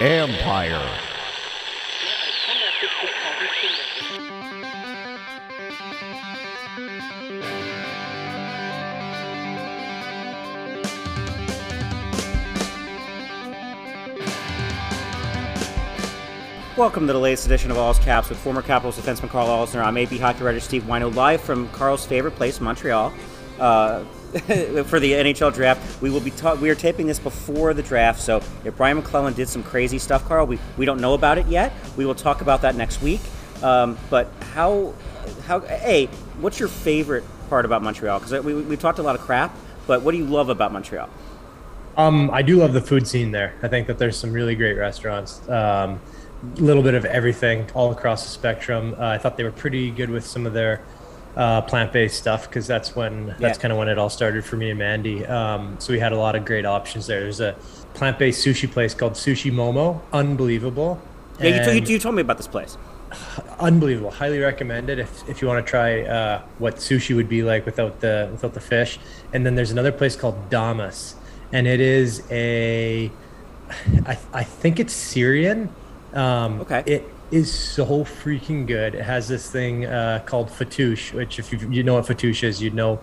Empire. Welcome to the latest edition of All's Caps with former Capitals defenseman Carl Alzner. I'm AP hockey writer Steve Whyno, live from Carl's favorite place, Montreal, uh, for the NHL draft. We will be ta- we are taping this before the draft, so if Brian MacLellan did some crazy stuff, Carl, we, we don't know about it yet. We will talk about that next week. Um, but how how a what's your favorite part about Montreal? Because we we've talked a lot of crap, but what do you love about Montreal? Um, I do love the food scene there. I think that there's some really great restaurants. Um, a little bit of everything all across the spectrum. Uh, I thought they were pretty good with some of their uh, plant-based stuff because that's when that's kind of when it all started for me and Mandy. Um, so we had a lot of great options there. There's a plant-based sushi place called Sushi Momo, unbelievable. Yeah, you, And- you, you told me about this place. unbelievable. Highly recommended if, if you want to try uh, what sushi would be like without the without the fish. And then there's another place called Damas, and it is a, I, I think it's Syrian. Um, Okay. It is so freaking good. It has this thing uh, called fatouche, which if you you know what fatouche is, you'd know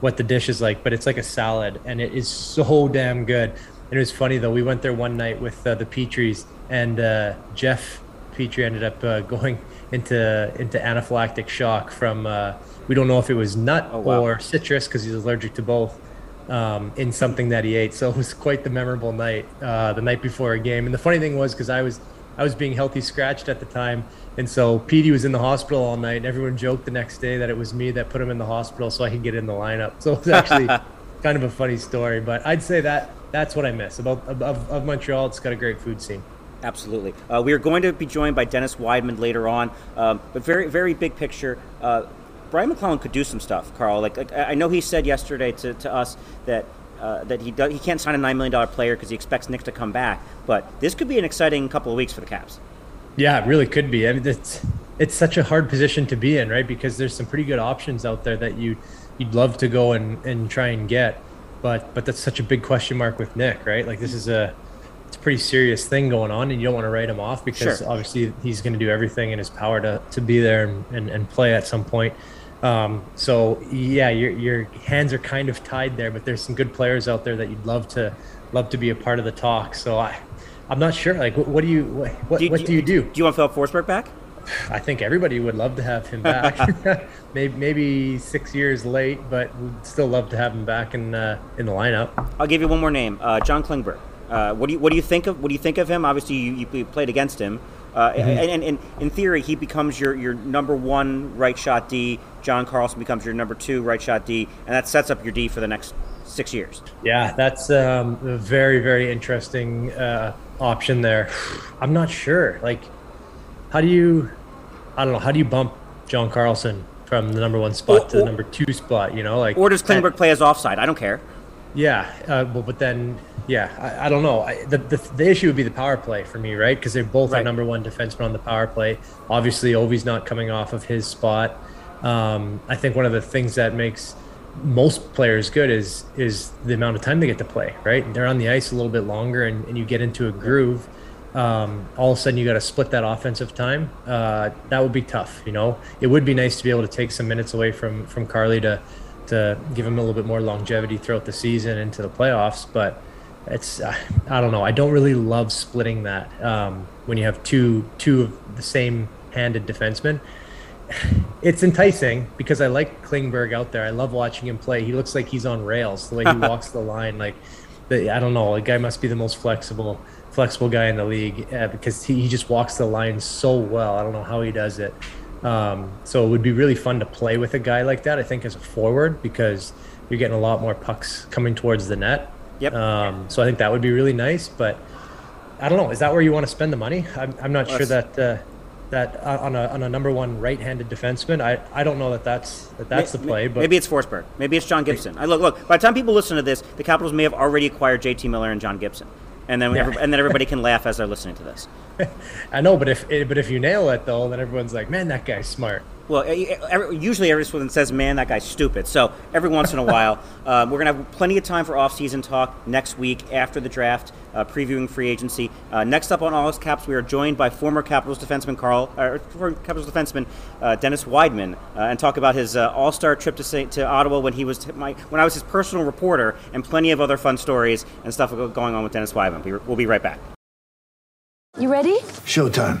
what the dish is like. But it's like a salad, and it is so damn good. And it was funny though. We went there one night with uh, the Petrys, and uh, Jeff Petry ended up uh, going into into anaphylactic shock from uh, we don't know if it was nut Oh, wow. or citrus because he's allergic to both um, in something that he ate. So it was quite the memorable night uh, the night before a game. And the funny thing was because I was I was being healthy scratched at the time, and so Petey was in the hospital all night. And everyone joked the next day that it was me that put him in the hospital so I could get in the lineup. So it was actually kind of a funny story. But I'd say that that's what I miss about of, of Montreal. It's got a great food scene. Absolutely. Uh, we are going to be joined by Dennis Wideman later on, um, but very, very big picture. Uh, Brian MacLellan could do some stuff, Carl. Like, like I I know he said yesterday to, to us that uh, that he he can't sign a nine million dollar player because he expects Nick to come back. But this could be an exciting couple of weeks for the Caps. Yeah, it really could be. I mean, it's it's such a hard position to be in, right? Because there's some pretty good options out there that you you'd love to go and, and try and get, but but that's such a big question mark with Nick, right? Like this is a it's a pretty serious thing going on, and you don't want to write him off because Sure. obviously he's going to do everything in his power to to be there and, and, and play at some point. Um, so yeah, your your hands are kind of tied there, but there's some good players out there that you'd love to love to be a part of the talk. So I. I'm not sure. Like, what, what do you what, what, what do you do? Do you want Phil Forsberg back? I think everybody would love to have him back. maybe, maybe six years late, but we'd still love to have him back in uh, in the lineup. I'll give you one more name, uh, John Klingberg. Uh, what do you what do you think of what do you think of him? Obviously, you, you- you played against him, uh, and, and, and in theory, he becomes your, your number one right shot D. John Carlson becomes your number two right shot D, and that sets up your D for the next six years. Yeah, that's um, a very very interesting uh, option there. I'm not sure. Like, how do you? I don't know. How do you bump John Carlson from the number one spot Or- to the number two spot? You know, like Or does Klingberg play as offside? I don't care. Yeah, uh, well, but then, yeah, I, I don't know. I, the, the the issue would be the power play for me, right? Because they're both Right. our number one defenseman on the power play. Obviously, Ovi's not coming off of his spot. Um, I think one of the things that makes most players good is is the amount of time they get to play, right? They're on the ice a little bit longer, and, and you get into a groove. Um, all of a sudden, you got to split that offensive time. Uh, that would be tough, you know. It would be nice to be able to take some minutes away from from Carly to to give him a little bit more longevity throughout the season into the playoffs. But it's uh, I don't know. I don't really love splitting that um, when you have two two of the same handed defensemen. It's enticing because I like Klingberg out there. I love watching him play. He looks like he's on rails the way he walks the line. Like the, I don't know, the guy must be the most flexible flexible guy in the league uh, because he, he just walks the line so well. I don't know how he does it. Um, so it would be really fun to play with a guy like that. I think as a forward because you're getting a lot more pucks coming towards the net. Yep. Um, so I think that would be really nice. But I don't know. Is that where you want to spend the money? I'm, I'm not Well, sure that uh, that uh, on a on a number one right-handed defenseman. I, I don't know that that's that that's the play. But maybe it's Forsberg. Maybe it's John Gibson. I look, look. By the time people listen to this, the Capitals may have already acquired J.T. Miller and John Gibson, and then Yeah. and then everybody can laugh as they're listening to this. I know. But if but if you nail it though, then everyone's like, man, that guy's smart. Well, every, usually everyone says, "Man, that guy's stupid." So every once in a while, um, we're gonna have plenty of time for off-season talk next week after the draft, uh, previewing free agency. Uh, next up on All Us Caps, we are joined by former Capitals defenseman Carl, or former Capitals defenseman uh, Dennis Wideman, uh, and talk about his uh, All-Star trip to St- to Ottawa when he was t- my when I was his personal reporter, and plenty of other fun stories and stuff going on with Dennis Wideman. We- We'll be right back. You ready? Showtime.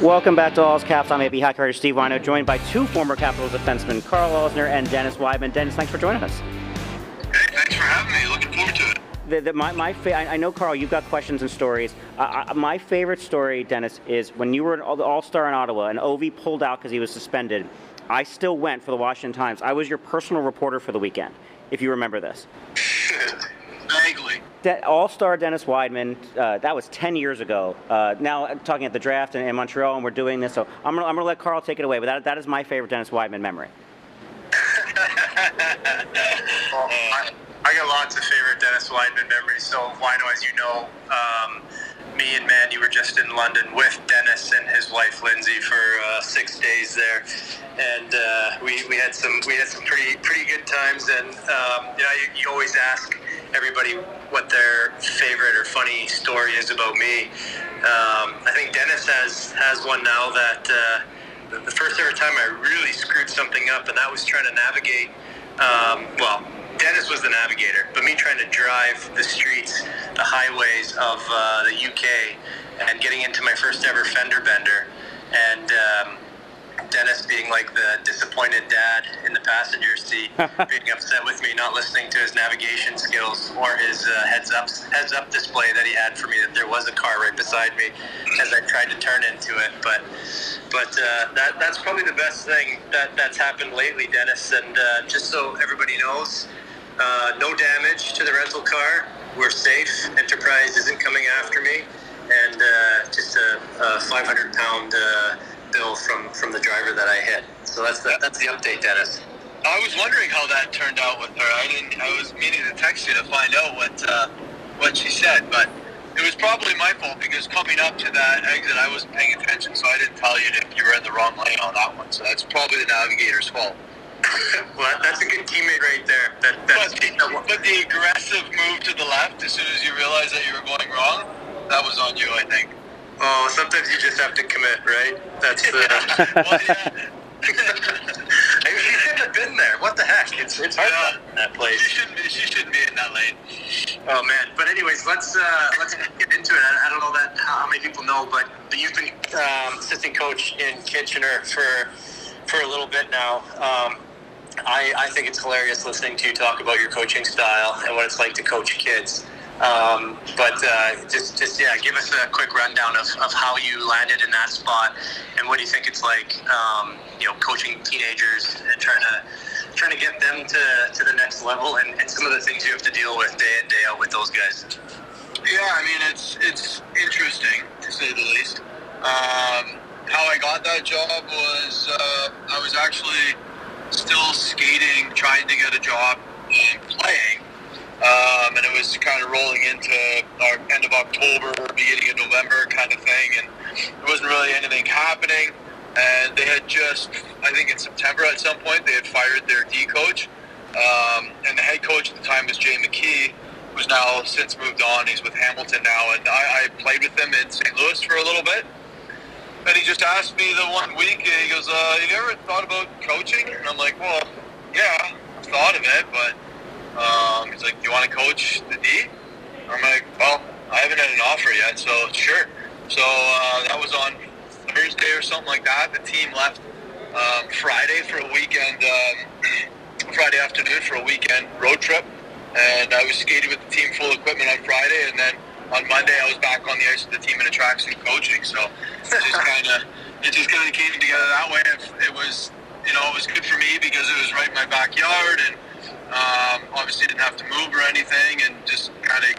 Welcome back to All's Caps. I'm hockey writer Steve Whyno, joined by two former Capitals defensemen, Carl Alzner and Dennis Wideman. Dennis, thanks for joining us. Hey, thanks for having me. Looking forward to it. The, the, my, my fa- I know, Carl, you've got questions and stories. Uh, I, my favorite story, Dennis, is when you were an all- the All-Star in Ottawa and Ovi pulled out because he was suspended. I still went for the Washington Times. I was your personal reporter for the weekend, if you remember this. Vaguely. De- All-Star Dennis Wideman, uh, that was 10 years ago. Uh, now I'm talking at the draft in, in Montreal, and we're doing this. So I'm going I'm to let Carl take it away, but that, that is my favorite Dennis Wideman memory. Well, I, I got lots of favorite Dennis Wideman memories. So, Whyno, as you know, um, me and Mandy were just in London with Dennis and his wife Lindsay for uh, six days there, and uh, we, we had some we had some pretty pretty good times. And um, know, you, you always ask everybody what their favorite or funny story is about me. Um, I think Dennis has has one now that. Uh, the- first ever time I really screwed something up, and that was trying to navigate. Um, well, Dennis was the navigator, but me trying to drive the streets, the highways of uh, the UK, and getting into my first ever fender bender, and um, Dennis being like the disappointed dad in the passenger seat, being upset with me not listening to his navigation skills or his uh, heads up heads up display that he had for me that there was a car right beside me as I tried to turn into it. But but uh, that that's probably the best thing that that's happened lately, Dennis. And uh, just so everybody knows, uh, no damage to the rental car. We're safe. Enterprise isn't coming after me, and uh, just a, a 500 pound uh, bill from from the driver that I hit. So that's the that's the update, Dennis. I was wondering how that turned out with her. I didn't. I was meaning to text you to find out what uh, what she said, but it was probably my fault because coming up to that exit, I wasn't paying attention, so I didn't tell you if you were in the wrong lane on that one. So that's probably the navigator's fault. well, that's a good teammate right there. That, But the, but the aggressive move to the left as soon as you realized that you were going wrong, that was on you, I think. Oh, sometimes you just have to commit, right? That's the. well, yeah. She shouldn't have been there. What the heck? It's it's hard in that place. She shouldn't be. She shouldn't be in that lane. Oh man! But anyways, let's uh, let's get into it. I, I don't know that how many people know, but you've been um, assistant coach in Kitchener for for a little bit now. Um, I, I think it's hilarious listening to you talk about your coaching style and what it's like to coach kids. Um, but uh, just just yeah, give us a quick rundown of, of how you landed in that spot and what do you think it's like, um, you know, coaching teenagers and trying to trying to get them to, to the next level and, and some of the things you have to deal with day in day out with those guys. Yeah, I mean it's it's interesting to say the least. Um, how I got that job was uh, I was actually still skating, trying to get a job and playing. Um, and it was kind of rolling into our end of October, beginning of November kind of thing, and there wasn't really anything happening. And they had just, I think in September at some point, they had fired their D coach. Um, and the head coach at the time was Jay McKee, who's now since moved on. He's with Hamilton now. And I, I played with him in St. Louis for a little bit. And he just asked me the one week, he goes, uh, you ever thought about coaching? And I'm like, Well, yeah, I've thought of it, but um, he's like, Do you want to coach the D? I'm like, Well, I haven't had an offer yet, so sure. So uh, that was on Thursday or something like that. The team left um, Friday for a weekend, um, Friday afternoon for a weekend road trip. And I was skating with the team full equipment on Friday, and then on Monday I was back on the ice with the team in a tracksuit coaching. So it just kind of it just kind of came together that way. It was you know it was good for me because it was right in my backyard, and um, obviously didn't have to move or anything, and just kind of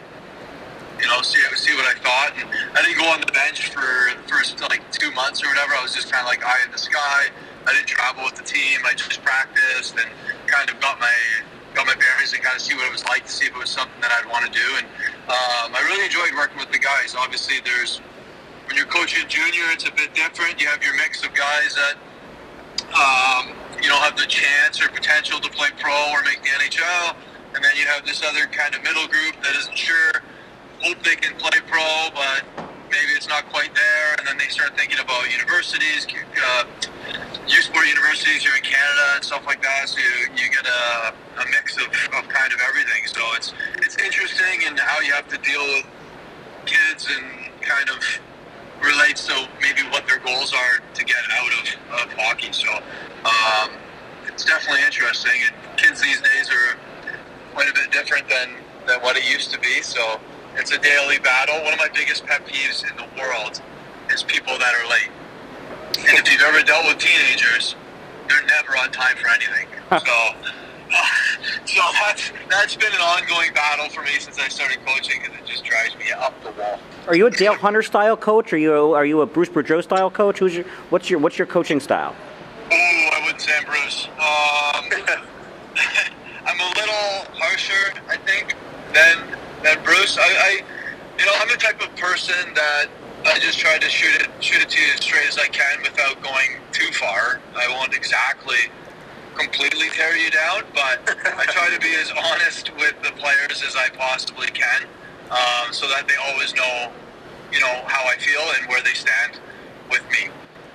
you know see see what I thought. And I didn't go on the bench for the first like two months or whatever. I was just kind of like eye in the sky. I didn't travel with the team. I just practiced and kind of got my got my bearings and kind of see what it was like to see if it was something that I'd want to do. And um, I really enjoyed working with the guys. Obviously, there's when you're coaching junior, it's a bit different. You have your mix of guys that um, you know have the chance or potential to play pro or make the NHL, and then you have this other kind of middle group that isn't sure, hope they can play pro, but maybe it's not quite there. And then they start thinking about universities, uh, U Sport universities here in Canada and stuff like that. So you, you get a, a mix of, of kind of everything. So it's it's interesting and how you have to deal with kids and kind of relates to maybe what their goals are to get out of, of hockey. So um, it's definitely interesting. And kids these days are quite a bit different than, than what it used to be. So it's a daily battle. One of my biggest pet peeves in the world is people that are late. And if you've ever dealt with teenagers, they're never on time for anything. so, so that's that's been an ongoing battle for me since I started coaching because it just drives me up the wall. Are you a Dale Hunter style coach? Are you a, are you a Bruce Boudreau style coach? Who's your what's your what's your coaching style? Oh, I wouldn't say I'm Bruce. Um, I'm a little harsher, I think, than than Bruce. I, I, you know, I'm the type of person that I just try to shoot it shoot it to you as straight as I can without going too far. I won't exactly completely tear you down, but I try to be as honest with the players as I possibly can, um, so that they always know, you know, how I feel and where they stand with me.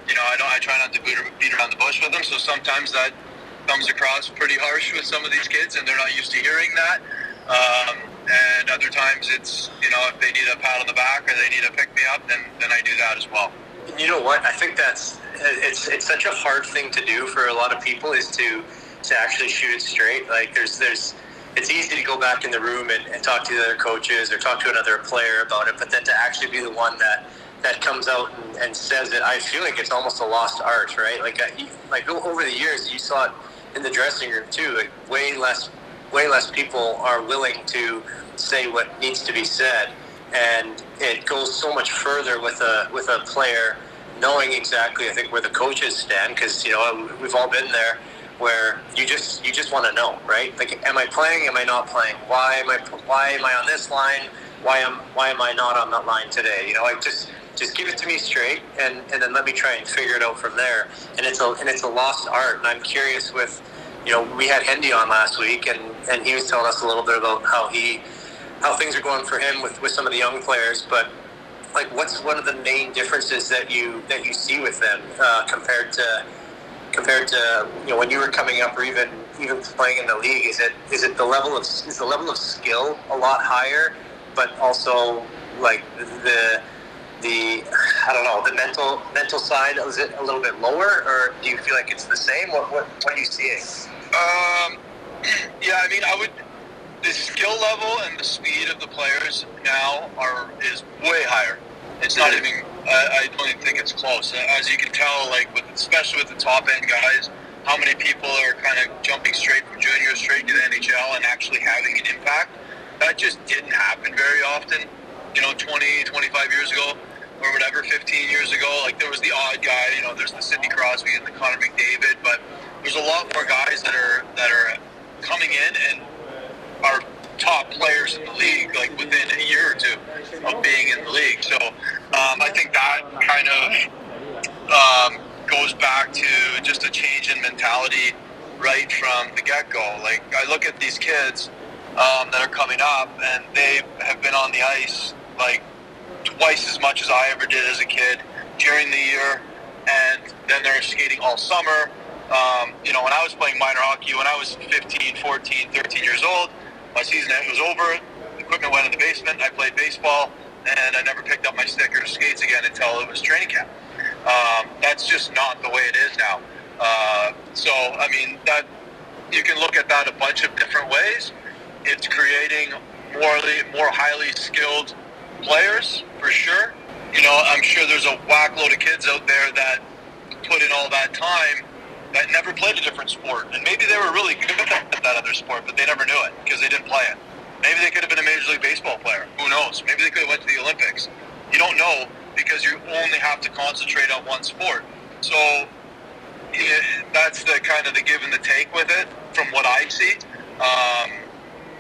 You know, I don't. I try not to beat, around the bush with them. So sometimes that comes across pretty harsh with some of these kids, and they're not used to hearing that. Um, and other times it's you know if they need a pat on the back or they need to pick me up, then then I do that as well. You know what? I think that's it's it's such a hard thing to do for a lot of people is to to actually shoot it straight. Like there's there's it's easy to go back in the room and, and talk to the other coaches or talk to another player about it, but then to actually be the one that that comes out and, and says it, I feel like it's almost a lost art, right? Like I, like over the years, you saw it in the dressing room too. Like way less way less people are willing to say what needs to be said, and it goes so much further with a with a player knowing exactly I think where the coaches stand because you know we've all been there where you just you just want to know right? Like am I playing? Am I not playing? Why am I why am I on this line? Why am why am I not on that line today? You know like just just give it to me straight and and then let me try and figure it out from there. And it's a and it's a lost art. And I'm curious with you know we had Hendy on last week and and he was telling us a little bit about how he how things are going for him with, with some of the young players, but like what's one of the main differences that you that you see with them uh, compared to compared to you know when you were coming up or even even playing in the league? Is it is it the level of is the level of skill a lot higher, but also like the the I don't know the mental mental side is it a little bit lower or do you feel like it's the same? What what, what are you seeing? Um, yeah, I mean I would the skill level and the speed of the players now are is way higher. It's not even. I, I don't even think it's close. As you can tell, like with especially with the top end guys, how many people are kind of jumping straight from junior straight to the NHL and actually having an impact. That just didn't happen very often. You know, 20, 25 years ago or whatever, 15 years ago, like there was the odd guy. You know, there's the Sidney Crosby and the Connor McDavid, but there's a lot more guys that are that are coming in and are top players in the league, like within a year or two of being in the league. So um, I think that kind of um, goes back to just a change in mentality right from the get go. Like I look at these kids um, that are coming up, and they have been on the ice like twice as much as I ever did as a kid during the year, and then they're skating all summer. Um, you know, when I was playing minor hockey, when I was 15, 14, 13 years old, my season end was over. Equipment went in the basement. I played baseball, and I never picked up my stick or skates again until it was training camp. Um, that's just not the way it is now. Uh, so, I mean, that you can look at that a bunch of different ways. It's creating morely, more highly skilled players for sure. You know, I'm sure there's a whack load of kids out there that put in all that time that never played a different sport, and maybe they were really good at that other sport, but they never knew it because they didn't play it. Maybe they could have been a major league baseball player. Who knows? Maybe they could have went to the Olympics. You don't know because you only have to concentrate on one sport. So that's the kind of the give and the take with it, from what I see. Um,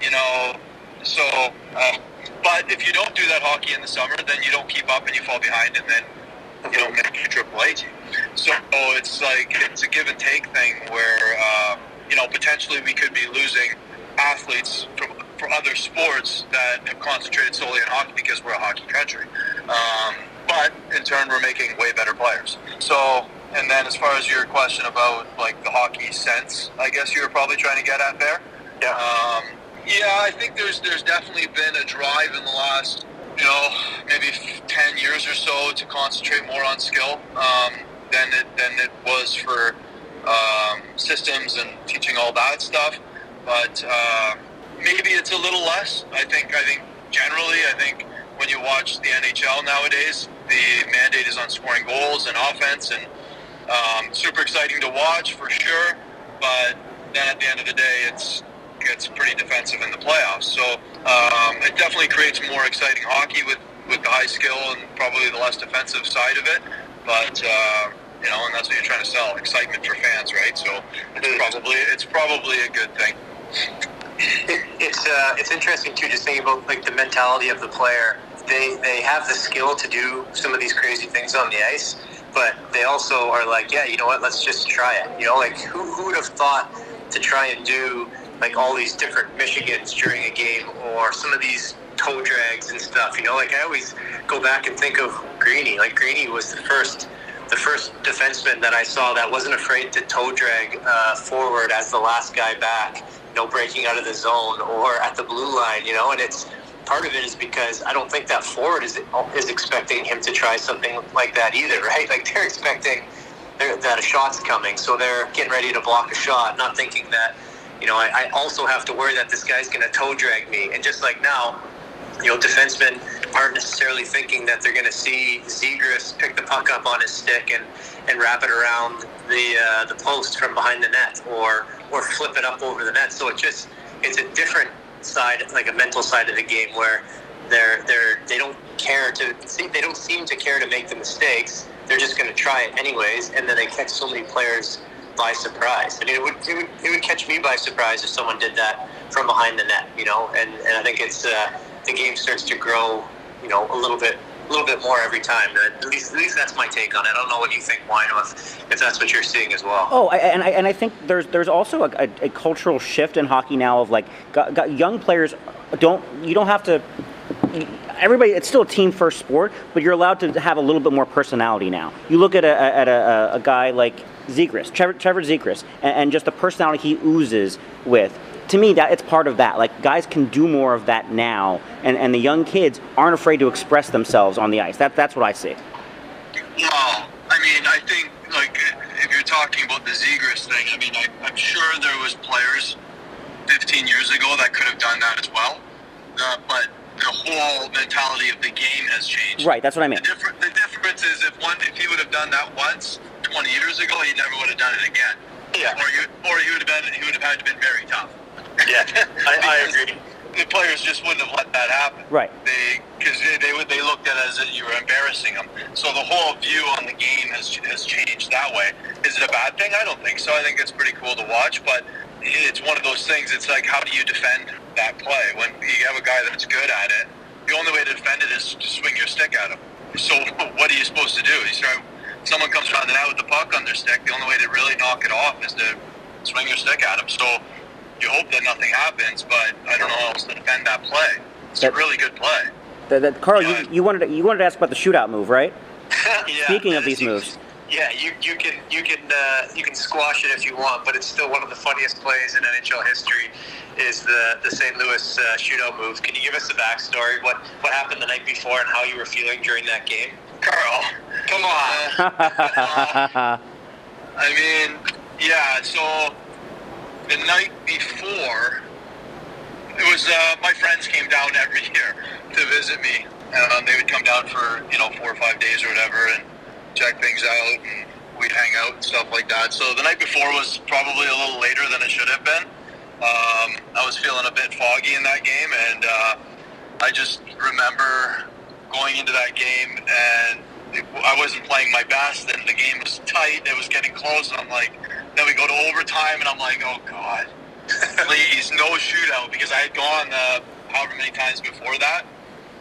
you know, so. Uh, but if you don't do that hockey in the summer, then you don't keep up and you fall behind, and then you don't make triple A team. So it's like it's a give and take thing where uh, you know potentially we could be losing athletes from for other sports that have concentrated solely on hockey because we're a hockey country. Um, but in turn, we're making way better players. So. And then, as far as your question about like the hockey sense, I guess you were probably trying to get at there. Yeah. Um, yeah, I think there's there's definitely been a drive in the last you know maybe ten years or so to concentrate more on skill um, than it than it was for um, systems and teaching all that stuff. But uh, maybe it's a little less. I think I think generally I think when you watch the NHL nowadays, the mandate is on scoring goals and offense and um, super exciting to watch for sure. But then at the end of the day, it's gets pretty defensive in the playoffs. So um, it definitely creates more exciting hockey with, with the high skill and probably the less defensive side of it. But uh, you know, and that's what you're trying to sell: excitement for fans, right? So it's probably it's probably a good thing. It, it's uh, it's interesting too, just thinking about like the mentality of the player. They they have the skill to do some of these crazy things on the ice, but they also are like, yeah, you know what? Let's just try it. You know, like who who would have thought to try and do like all these different Michigans during a game or some of these toe drags and stuff. You know, like I always go back and think of Greeny. Like Greeny was the first the first defenseman that I saw that wasn't afraid to toe drag uh, forward as the last guy back, you know, breaking out of the zone or at the blue line, you know, and it's part of it is because I don't think that forward is is expecting him to try something like that either, right? Like they're expecting that a shot's coming, so they're getting ready to block a shot, not thinking that you know, I, I also have to worry that this guy's going to toe drag me. And just like now, you know, defensemen aren't necessarily thinking that they're going to see Zegras pick the puck up on his stick and, and wrap it around the uh, the post from behind the net or or flip it up over the net. So it just it's a different side, like a mental side of the game where they're they're they don't care to see they don't seem to care to make the mistakes. They're just going to try it anyways, and then they catch so many players by surprise. I mean, it would, it would, it would catch me by surprise if someone did that from behind the net, you know. And, and I think it's uh, the game starts to grow, you know, a little bit a little bit more every time. At least, at least that's my take on it. I don't know what you think, Whyno, if, if that's what you're seeing as well. Oh, and I, and I think there's there's also a, a, a cultural shift in hockey now of like got, got young players don't you don't have to everybody it's still a team first sport but you're allowed to have a little bit more personality now you look at a, at a, a guy like Zegras, Trevor, Trevor Zegras, and, and, just the personality he oozes with. To me, that it's part of that. Like guys can do more of that now, and, and the young kids aren't afraid to express themselves on the ice. That that's what I see. Well, I mean, I think like if you're talking about the Zegras thing, I mean, I, I'm sure there was players 15 years ago that could have done that as well, uh, but the whole mentality of the game has changed. Right, that's what I mean. The, differ- the difference is if one, if he would have done that once, 20 years ago, he never would have done it again. Yeah. Or you, or he would have been, he would have had to been very tough. Yeah, I, I agree. The players just wouldn't have let that happen. Right. They, because they, they would, they looked at it as that you were embarrassing them. So the whole view on the game has has changed that way. Is it a bad thing? I don't think so. I think it's pretty cool to watch, but it's one of those things. It's like, how do you defend that play when you have a guy that's good at it? The only way to defend it is to swing your stick at him. So what are you supposed to do? You start, someone comes around out with the puck on their stick. The only way to really knock it off is to swing your stick at him. So you hope that nothing happens, but I don't know how else to defend that play. It's a really good play. That, that, Carl, you, you wanted to, you wanted to ask about the shootout move, right? yeah, Speaking of these moves, Yeah, you, you can you can uh, you can squash it if you want, but it's still one of the funniest plays in NHL history. Is the the St. Louis uh, shootout move? Can you give us the backstory? What what happened the night before and how you were feeling during that game? Carl, come on. I mean, yeah. So the night before, it was uh, my friends came down every year to visit me. Um, they would come down for you know four or five days or whatever and check things out, and we'd hang out and stuff like that. So the night before was probably a little later than it should have been. Um, I was feeling a bit foggy in that game, and uh, I just remember going into that game and it, I wasn't playing my best, and the game was tight. It was getting close, and I'm like, then we go to overtime, and I'm like, oh god, please no shootout because I had gone uh, however many times before that,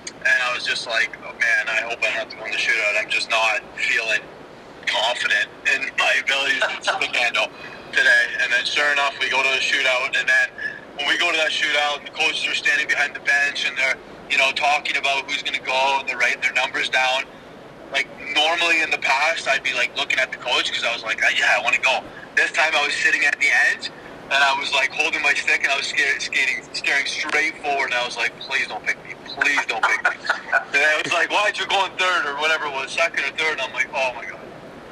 and I was just like, oh man, I hope I don't have to go in the shootout. I'm just not feeling confident in my abilities to the handle today. And then sure enough, we go to the shootout, and then when we go to that shootout, the coaches are standing behind the bench and they're, you know, talking about who's going to go and they're writing their numbers down. Like normally in the past, I'd be like looking at the coach because I was like, uh, yeah, I want to go. This time I was sitting at the edge and I was like holding my stick and I was scared, skating, staring straight forward. And I was like, please don't pick me. Please don't pick me. and I was like, why'd you go in third or whatever it was, second or third? And I'm like, oh my God.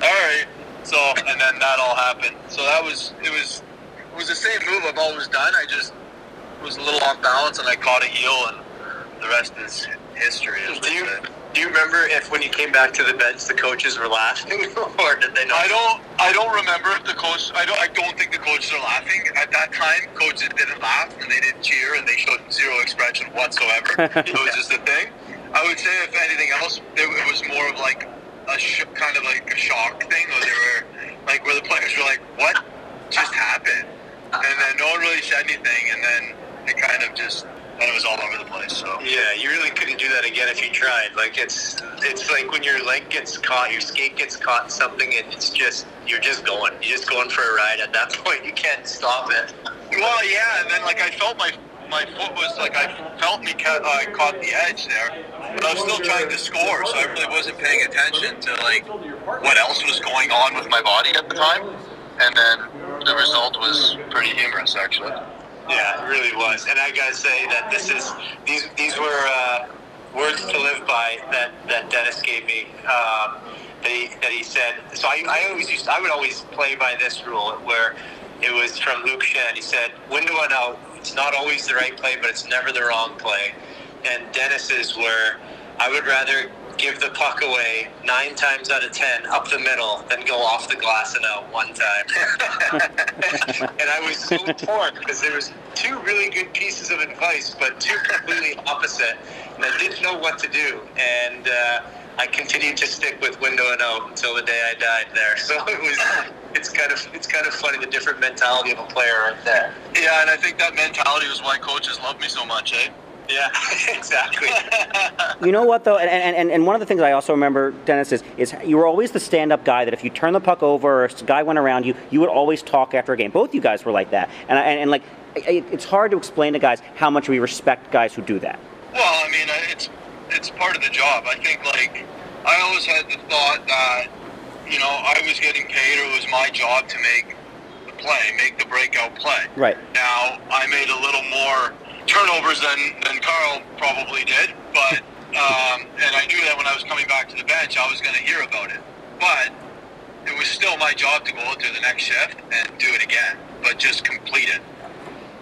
All right. So, and then that all happened. So that was, it was, it was the same move I've always done. I just was a little off balance and I caught a heel and the rest is history. Do you do you remember if when you came back to the bench the coaches were laughing or did they not? I don't. I don't remember if the coach. I don't. I don't think the coaches are laughing at that time. Coaches didn't laugh and they didn't cheer and they showed zero expression whatsoever. it was just a thing. I would say if anything else, it, it was more of like a sh- kind of like a shock thing, or they were like where the players were like, "What just happened?" And then no one really said anything, and then it kind of just. Then it was all over the place. So Yeah, you really couldn't do that again if you tried. Like it's it's like when your leg gets caught, your skate gets caught in something, and it's just you're just going, you're just going for a ride. At that point, you can't stop it. Well, yeah, and then like I felt my my foot was like I felt me ca- uh, caught the edge there, but I was still trying to score, so I really wasn't paying attention to like what else was going on with my body at the time, and then the result was pretty humorous actually. Yeah, it really was. And I gotta say that this is these these were uh, words to live by that, that Dennis gave me. Um, that he that he said. So I, I always used I would always play by this rule where it was from Luke Schenn. He said, "Window and out. It's not always the right play, but it's never the wrong play." And Dennis's were, I would rather give the puck away nine times out of ten up the middle then go off the glass and out one time. and I was so torn because there was two really good pieces of advice, but two completely opposite, and I didn't know what to do. And uh, I continued to stick with window and out until the day I died there. So it was. It's kind of it's kind of funny the different mentality of a player right there. Yeah, and I think that mentality was why coaches love me so much, eh? Yeah, exactly. You know what though, and, and, and one of the things I also remember, Dennis, is, is you were always the stand-up guy that if you turn the puck over or a guy went around you, you would always talk after a game. Both you guys were like that, and and, and like it, it's hard to explain to guys how much we respect guys who do that. Well, I mean, it's it's part of the job. I think like I always had the thought that you know I was getting paid, or it was my job to make the play, make the breakout play. Right. Now I made a little more turnovers than than Carl probably did, but um, and I knew that when I was coming back to the bench, I was going to hear about it. But it was still my job to go out there the next shift and do it again, but just complete it.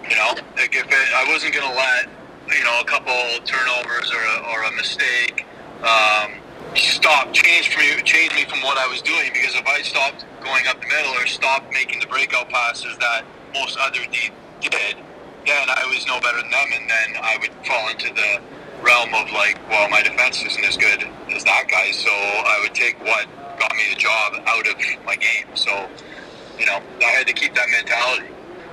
You know, like if it, I wasn't going to let you know a couple turnovers or a, or a mistake um, stop change me change me from what I was doing because if I stopped going up the middle or stopped making the breakout passes that most other D did, then I was no better than them, and then I would fall into the realm of like, well, my defense isn't as good as that guy, so I would take what got me the job out of my game. So, you know, I had to keep that mentality.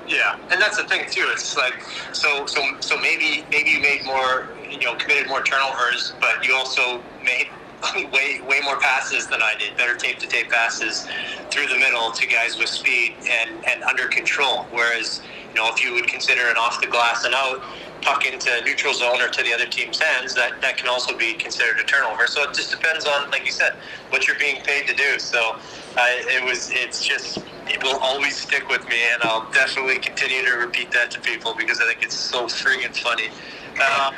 Yeah, and that's the thing too. It's like so so so maybe maybe you made more you know committed more turnovers, but you also made way way more passes than I did. Better tape to tape passes through the middle to guys with speed and and under control. Whereas you know if you would consider an off the glass and out puck into neutral zone or to the other team's hands, that that can also be considered a turnover. So it just depends on, like you said, what you're being paid to do. So uh, it was it's just it will always stick with me, and I'll definitely continue to repeat that to people because I think it's so friggin' funny. Um,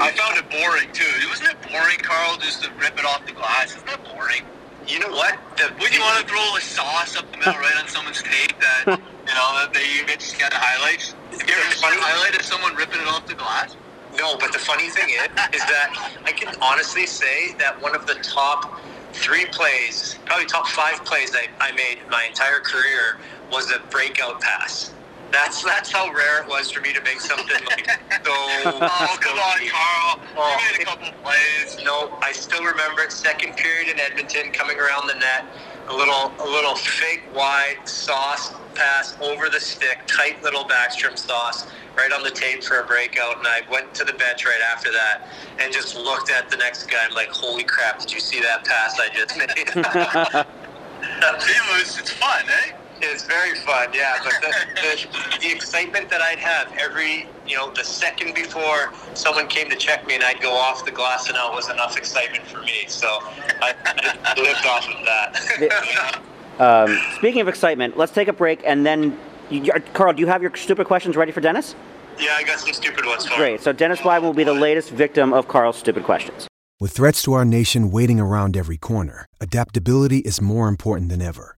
I found it boring too. Wasn't it boring, Carl, just to rip it off the glass? Isn't that boring? You know what? The, Would you want to throw a sauce up the middle right on someone's tape that you know that they just got the highlights? Have you ever seen a highlight of someone ripping it off the glass? No, but the funny thing is, is that I can honestly say that one of the top three plays, probably top five plays I, I made my entire career was a breakout pass. That's that's how rare it was for me to make something like so. Oh, come on, Carl. Oh, you made a oh, couple plays. No, I still remember it. Second period in Edmonton, coming around the net, a little a little fake wide sauce pass over the stick, tight little backstrom sauce, right on the tape for a breakout. And I went to the bench right after that and just looked at the next guy. I'm like, holy crap! Did you see that pass I just made? it was, it's fun, eh? It's very fun, yeah. But the, the, the excitement that I'd have every, you know, the second before someone came to check me and I'd go off the glass and out was enough excitement for me. So I, I lived off of that. Um, speaking of excitement, let's take a break and then, you, Carl, do you have your stupid questions ready for Dennis? yeah, I got some stupid ones for Great. So Dennis Wideman will be the latest victim of Carl's stupid questions. With threats to our nation waiting around every corner, adaptability is more important than ever.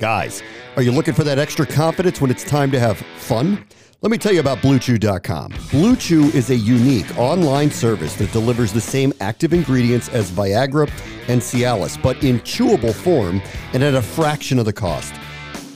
Guys, are you looking for that extra confidence when it's time to have fun? Let me tell you about BlueChew.com. BlueChew is a unique online service that delivers the same active ingredients as Viagra and Cialis, but in chewable form and at a fraction of the cost.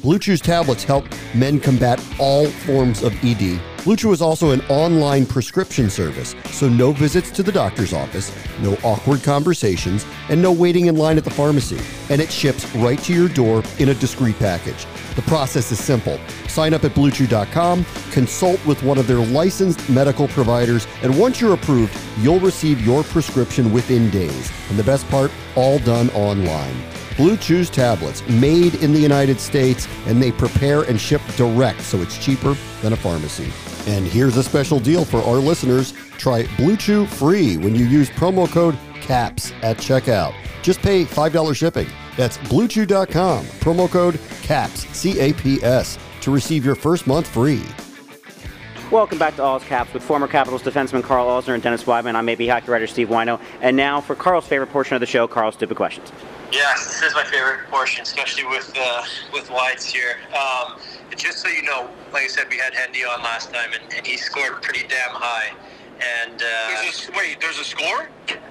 Blue Chew's tablets help men combat all forms of ED. Blue Chew is also an online prescription service, so no visits to the doctor's office, no awkward conversations, and no waiting in line at the pharmacy. And it ships right to your door in a discreet package. The process is simple. Sign up at bluechew.com, consult with one of their licensed medical providers, and once you're approved, you'll receive your prescription within days. And the best part, all done online. Blue Chew's tablets, made in the United States, and they prepare and ship direct, so it's cheaper than a pharmacy. And here's a special deal for our listeners. Try Blue Chew free when you use promo code CAPS at checkout. Just pay $5 shipping. That's bluechew.com, promo code CAPS, C A P S, to receive your first month free. Welcome back to All's Caps with former Capitals defenseman Carl Alzner and Dennis Wideman. I'm maybe hockey writer Steve Whyno. And now for Carl's favorite portion of the show, Carl's Stupid Questions. Yes, this is my favorite portion, especially with uh, with Wides here. Um, and just so you know, like I said, we had Hendy on last time, and, and he scored pretty damn high. And uh, There's a, wait, there's a score?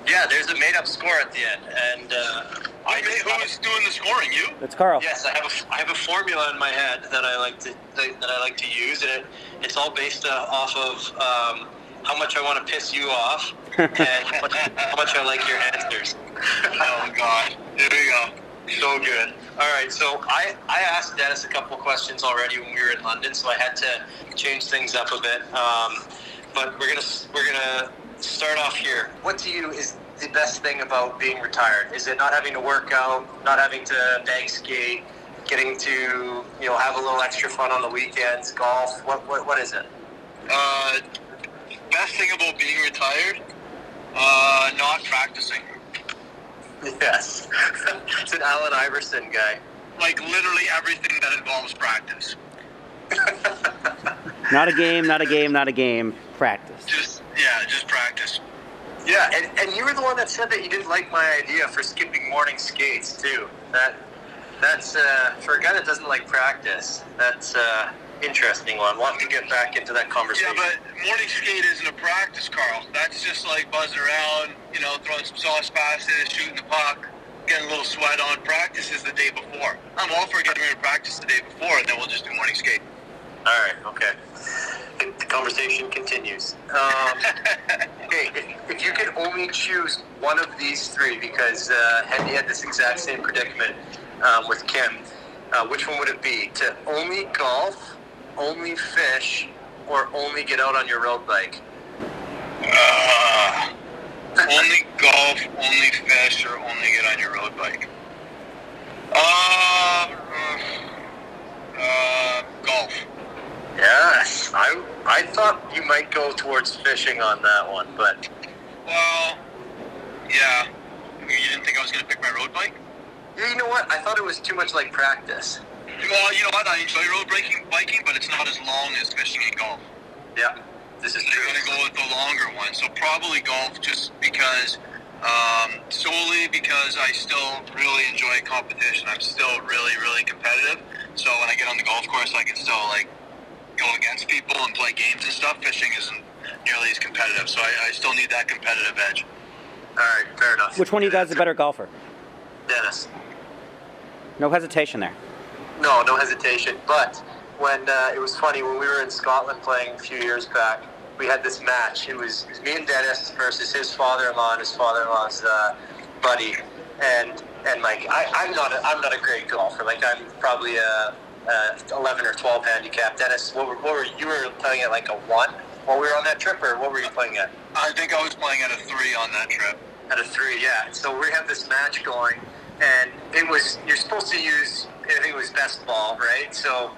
yeah, there's a made-up score at the end, and uh, I Who's doing the scoring? You? It's Carl. Yes, I have a I have a formula in my head that I like to that, that I like to use, and it, it's all based uh, off of um, how much I want to piss you off and how much, how much I like your answers. oh God, here we go. So good. All right, so I, I asked Dennis a couple questions already when we were in London, so I had to change things up a bit. Um, but we're gonna we're gonna start off here. What to you is the best thing about being retired? Is it not having to work out, not having to bag skate, getting to you know have a little extra fun on the weekends, golf? What what, what is it? Uh, best thing about being retired? Uh, not practicing. Yes, it's an Allen Iverson guy. Like literally everything that involves practice. Not a game, not a game, not a game. Practice. Just yeah, just practice. Yeah, and, and you were the one that said that you didn't like my idea for skipping morning skates too. That that's uh, for a guy that doesn't like practice. That's uh, interesting one. We'll have to get back into that conversation. Yeah, but morning skate isn't a practice, Carl. That's just like buzzing around, you know, throwing some sauce past it, shooting the puck, getting a little sweat on. Practice is the day before. I'm all for getting ready to practice the day before, and then we'll just do morning skate. All right, okay. The conversation continues. Um, okay, if, if you could only choose one of these three, because uh, had this exact same predicament um, with Kim, uh, which one would it be? To only golf, only fish, or only get out on your road bike? Uh, only golf, only fish, or only get on your road bike. Uh, uh, golf. Yes, I I thought you might go towards fishing on that one, but Well, yeah. You didn't think I was going to pick my road bike? yeah, you know what? I thought it was too much like practice. Well, you know what? I enjoy road biking, biking, but it's not as long as fishing and golf. Yeah, this is true. I'm going to go with the longer one. So probably golf just because, um, solely because I still really enjoy competition. I'm still really, really competitive. So when I get on the golf course, I can still, like, go against people and play games and stuff. Fishing isn't nearly as competitive. So I, I still need that competitive edge. All right, fair enough. Which one of you guys is a better golfer? Dennis. No hesitation there. No, no hesitation. But when uh, it was funny when we were in Scotland playing a few years back, we had this match. It was, it was me and Dennis versus his father-in-law and his father-in-law's uh, buddy, and and like I, I'm not a, I'm not a great golfer. Like I'm probably a, a 11 or 12 handicap. Dennis, what were, what were you were playing at like a one while we were on that trip, or what were you playing at? I think I was playing at a three on that trip. At a three, yeah. So we have this match going, and it was you're supposed to use I think it was best ball, right? So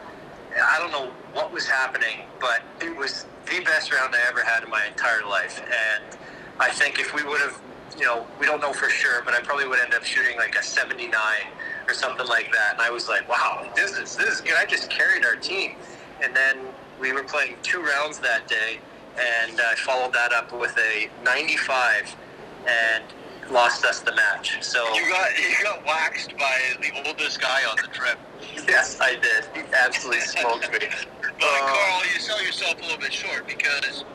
I don't know what was happening, but it was the best round I ever had in my entire life. And I think if we would have, you know, we don't know for sure, but I probably would end up shooting like a 79 or something like that. And I was like, wow, this is this is good. I just carried our team. And then we were playing two rounds that day, and I followed that up with a 95 and lost us the match. So You got you got waxed by the oldest guy on the trip. yes, I did. He absolutely smoked me. But Carl, you sell yourself a little bit short because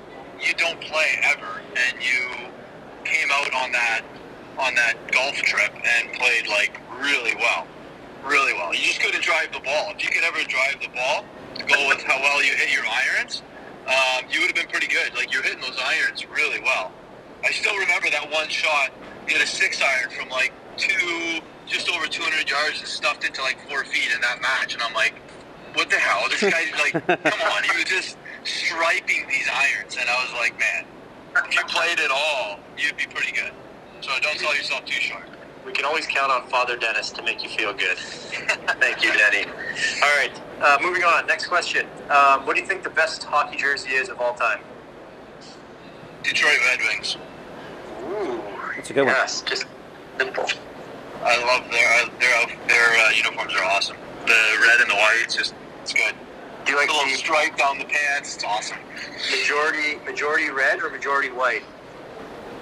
you don't play ever, and you came out on that on that golf trip and played like really well, really well. You just couldn't drive the ball. If you could ever drive the ball, to go with how well you hit your irons, um, you would have been pretty good. Like you're hitting those irons really well. I still remember that one shot. He hit a six iron from like two, just over 200 yards and stuffed it to like four feet in that match, and I'm like, what the hell? This guy's like, come on, he was just striping these irons, and I was like, man, if you played at all, you'd be pretty good. So don't sell yourself too short. We can always count on Father Dennis to make you feel good. Thank you, Denny. All right, uh, moving on. Next question. Um, what do you think the best hockey jersey is of all time? Detroit Red Wings. Ooh, That's a good one. yes, just simple. I love their uh, their their uh, uniforms are awesome. The red and the white, it's just it's good. Do you like the little the stripe down the pants? It's awesome. majority majority red or majority white?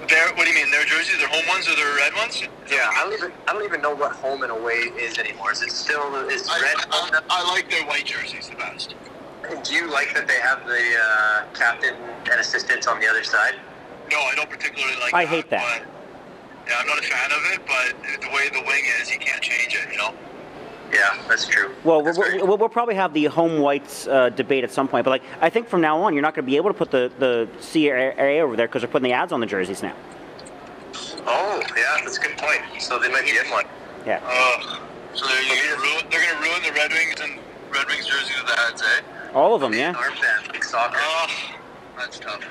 Their what do you mean? Their jerseys, their home ones or their red ones? Yeah, I don't even I don't even know what home and away is anymore. Is it still is I, red? I, I like their white jerseys the best. Do you like that they have the uh, captain and assistants on the other side? No, I don't particularly like. I hate that. But, yeah, I'm not a fan of it, but the way the wing is, you can't change it. You know. Yeah, that's true. Well, we'll, we'll, we'll probably have the home whites uh, debate at some point, but like I think from now on, you're not going to be able to put the the CAA over there because they're putting the ads on the jerseys now. Oh, yeah, that's a good point. So they might be in one. Yeah. Uh, so they're, you're gonna ruin, they're going to ruin the Red Wings and Red Wings jerseys with the ads, eh? All of them, yeah. Armband, big soccer. Oh, that's tough.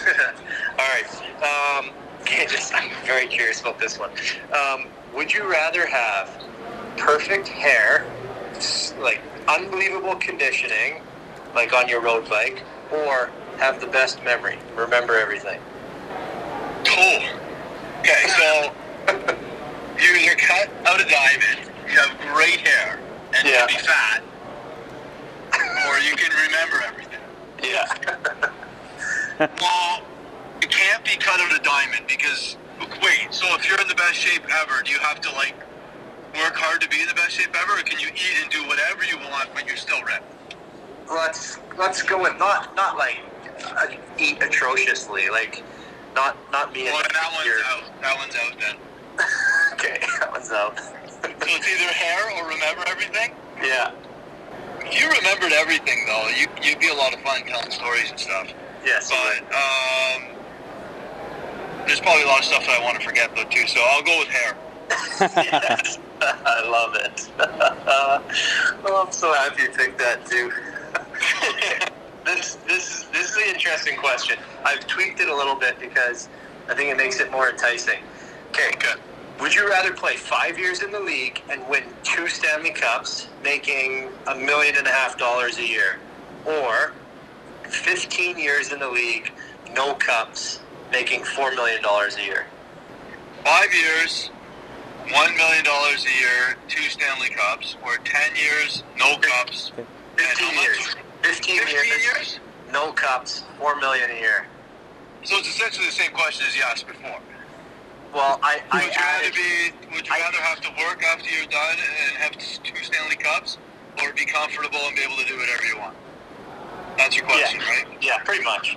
All right. Um, okay, just I'm very curious about this one. Um, would you rather have perfect hair, like unbelievable conditioning, like on your road bike, or have the best memory, remember everything? Cool. Okay, so you you're cut out a diamond. You have great hair and Yeah. you can be fat, or you can remember everything. Yeah. Well, it can't be cut out a diamond because wait. So if you're in the best shape ever, do you have to like work hard to be in the best shape ever, or can you eat and do whatever you want but you're still ripped? let's let's go with not not like uh, eat atrociously, like not not me. Well, that one's your- out. That one's out then. Okay, that one's out. So it's either hair or remember everything. yeah, If you remembered everything though, you you'd be a lot of fun telling stories and stuff. Yes. But um, there's probably a lot of stuff that I want to forget though too. So I'll go with hair. yes. I love it. oh, I'm so happy you picked that too. this this is this is an interesting question. I've tweaked it a little bit because I think it makes it more enticing. Okay, good. Would you rather play five years in the league and win two Stanley Cups, making a million and a half dollars a year, or 15 years in the league, no cups, making four million dollars a year? Five years, one million dollars a year, two Stanley Cups, or ten years, no cups. 15 years. 15, 15 years, years? no cups, four million a year. So it's essentially the same question as you asked before. Well, I, I Would you rather be? Would you rather have to work after you're done and have two Stanley Cups, or be comfortable and be able to do whatever you want? That's your question, yeah, right? yeah, pretty much.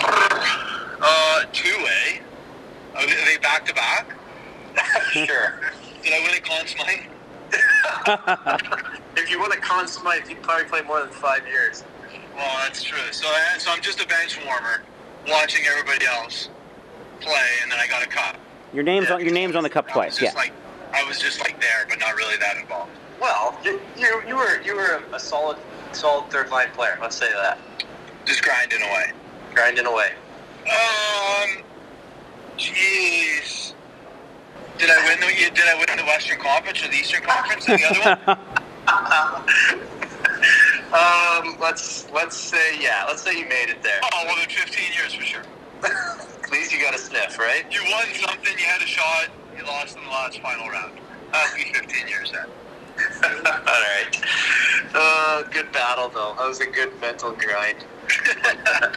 Uh, two A. Are they, back to back? sure. Did I win a Conn Smythe? If you want a Conn Smythe, you'd probably play more than five years. Well, that's true. So, I, so I'm just a bench warmer, watching everybody else play, and then I got a cup. Your name's on your name's on the cup twice. Yeah. Like I was just like there, but not really that involved. Well, you, you, you were you were a solid solid third line player. Let's say that. Just grinding away. Grinding away. Um, jeez. Did I win the Did I win the Western Conference or the Eastern Conference? The other one? Um, let's let's say yeah. Let's say you made it there. Oh, well, in 15 years for sure. At least you got a sniff, right? You won something. You had a shot. You lost in the last final round. That'd be 15 years then. All right. Uh, good battle though. That was a good mental grind.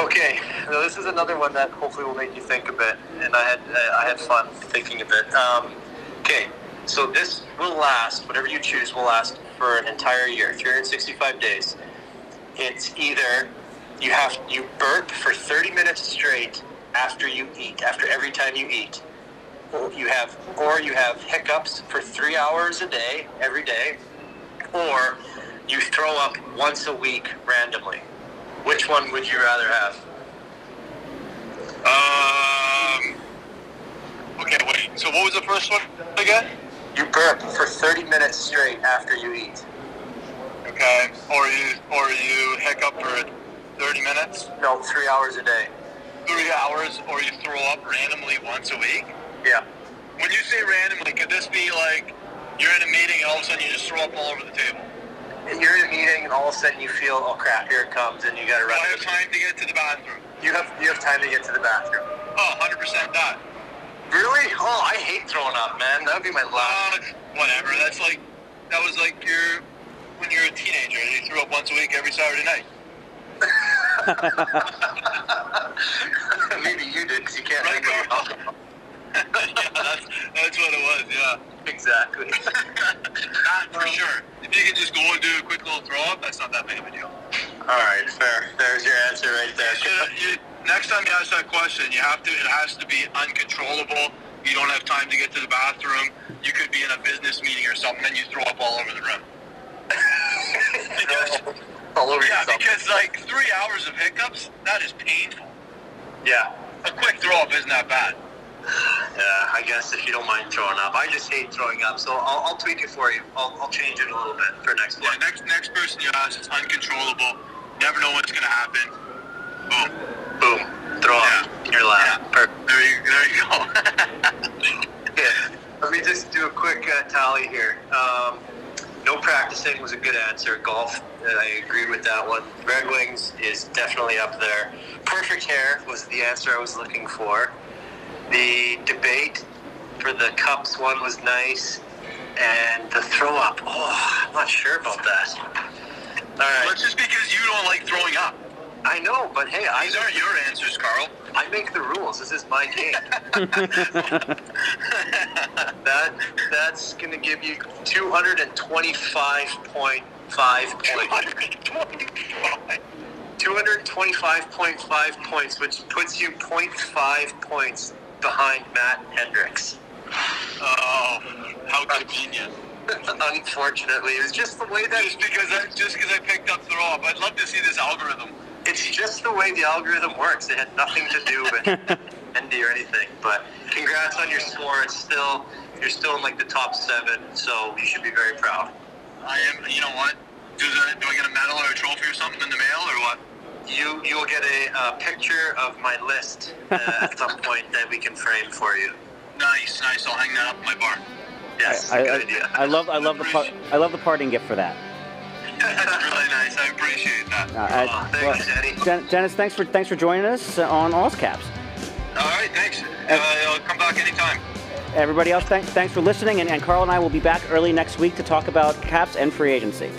okay, now this is another one that hopefully will make you think a bit, and I had I had fun thinking a bit. Um, okay, so this will last. Whatever you choose will last for an entire year, 365 days. It's either you have you burp for 30 minutes straight after you eat, after every time you eat. Or You have, or you have hiccups for three hours a day, every day, or you throw up once a week randomly. Which one would you rather have? Um. Okay, wait. So what was the first one again? You burp for 30 minutes straight after you eat. Okay. Or you or you hiccup for 30 minutes, No, three hours a day. three hours, or you throw up randomly once a week. Yeah. When you say randomly, could this be like you're in a meeting and all of a sudden you just throw up all over the table? You're in a meeting and all of a sudden you feel, oh crap, here it comes, and you got to Do run. I have time to get to the bathroom? You have you have time to get to the bathroom. Oh, 100% not. Really? Oh, I hate throwing up, man. That would be my last. Uh, whatever. That's like that was like your when you were a teenager and you threw up once a week every Saturday night. Maybe you did because you can't Right? Yeah, that's that's what it was. Yeah, Exactly. that for sure. If you could just go and do a quick little throw up, that's not that big of a deal. All right, fair. There's your answer right there. You, you, next time you ask that question, you have to. It has to be uncontrollable. You don't have time to get to the bathroom. You could be in a business meeting or something, and you throw up all over the room. Because, All over yeah, yourself. because like three hours of hiccups, that is painful. Yeah. A quick throw up isn't that bad. Yeah, I guess if you don't mind throwing up. I just hate throwing up, so I'll, I'll tweak it for you. I'll, I'll change it a little bit for next Yeah, one. next next person you ask is uncontrollable. Never know what's gonna happen. Boom. Boom. Throw up in your lap. Yeah. There you there you go. Yeah. Let me just do a quick uh, tally here. Um, no practicing was a good answer. Golf, uh, I agree with that one. Red Wings is definitely up there. Perfect hair was the answer I was looking for. The debate for the Cups one was nice. And the throw up, oh, I'm not sure about that. All right. It's just because you don't like throwing up. I know, but hey, I These aren't your answers, Carl. I make the rules. This is my game. that that's gonna give you two hundred and twenty-five point five points. 225.5 points, which puts you 0.5 points behind Matt Hendricks. Oh, how convenient. Unfortunately, it was just the way that. Just because I just because I picked up throw up, I'd love to see this algorithm. It's just the way the algorithm works. It had nothing to do with Andy or anything. But congrats on your score. It's still you're still in like the top seven, so you should be very proud. I am. You know what? Do, the, do I get a medal or a trophy or something in the mail or what? You you will get a, uh picture of my list uh, at some point that we can frame for you. Nice, nice. I'll hang that up in my bar. Yes, I, good I, idea. I love I love the par- I love the parting gift for that. That's really nice. I appreciate that. Uh, I- Aw, thanks, Eddie. Den- Dennis, thanks for thanks for joining us uh, on Allscaps. All right, thanks. Uh, I'll come back anytime. Everybody else, thank, thanks for listening, and, and Carl and I will be back early next week to talk about caps and free agency.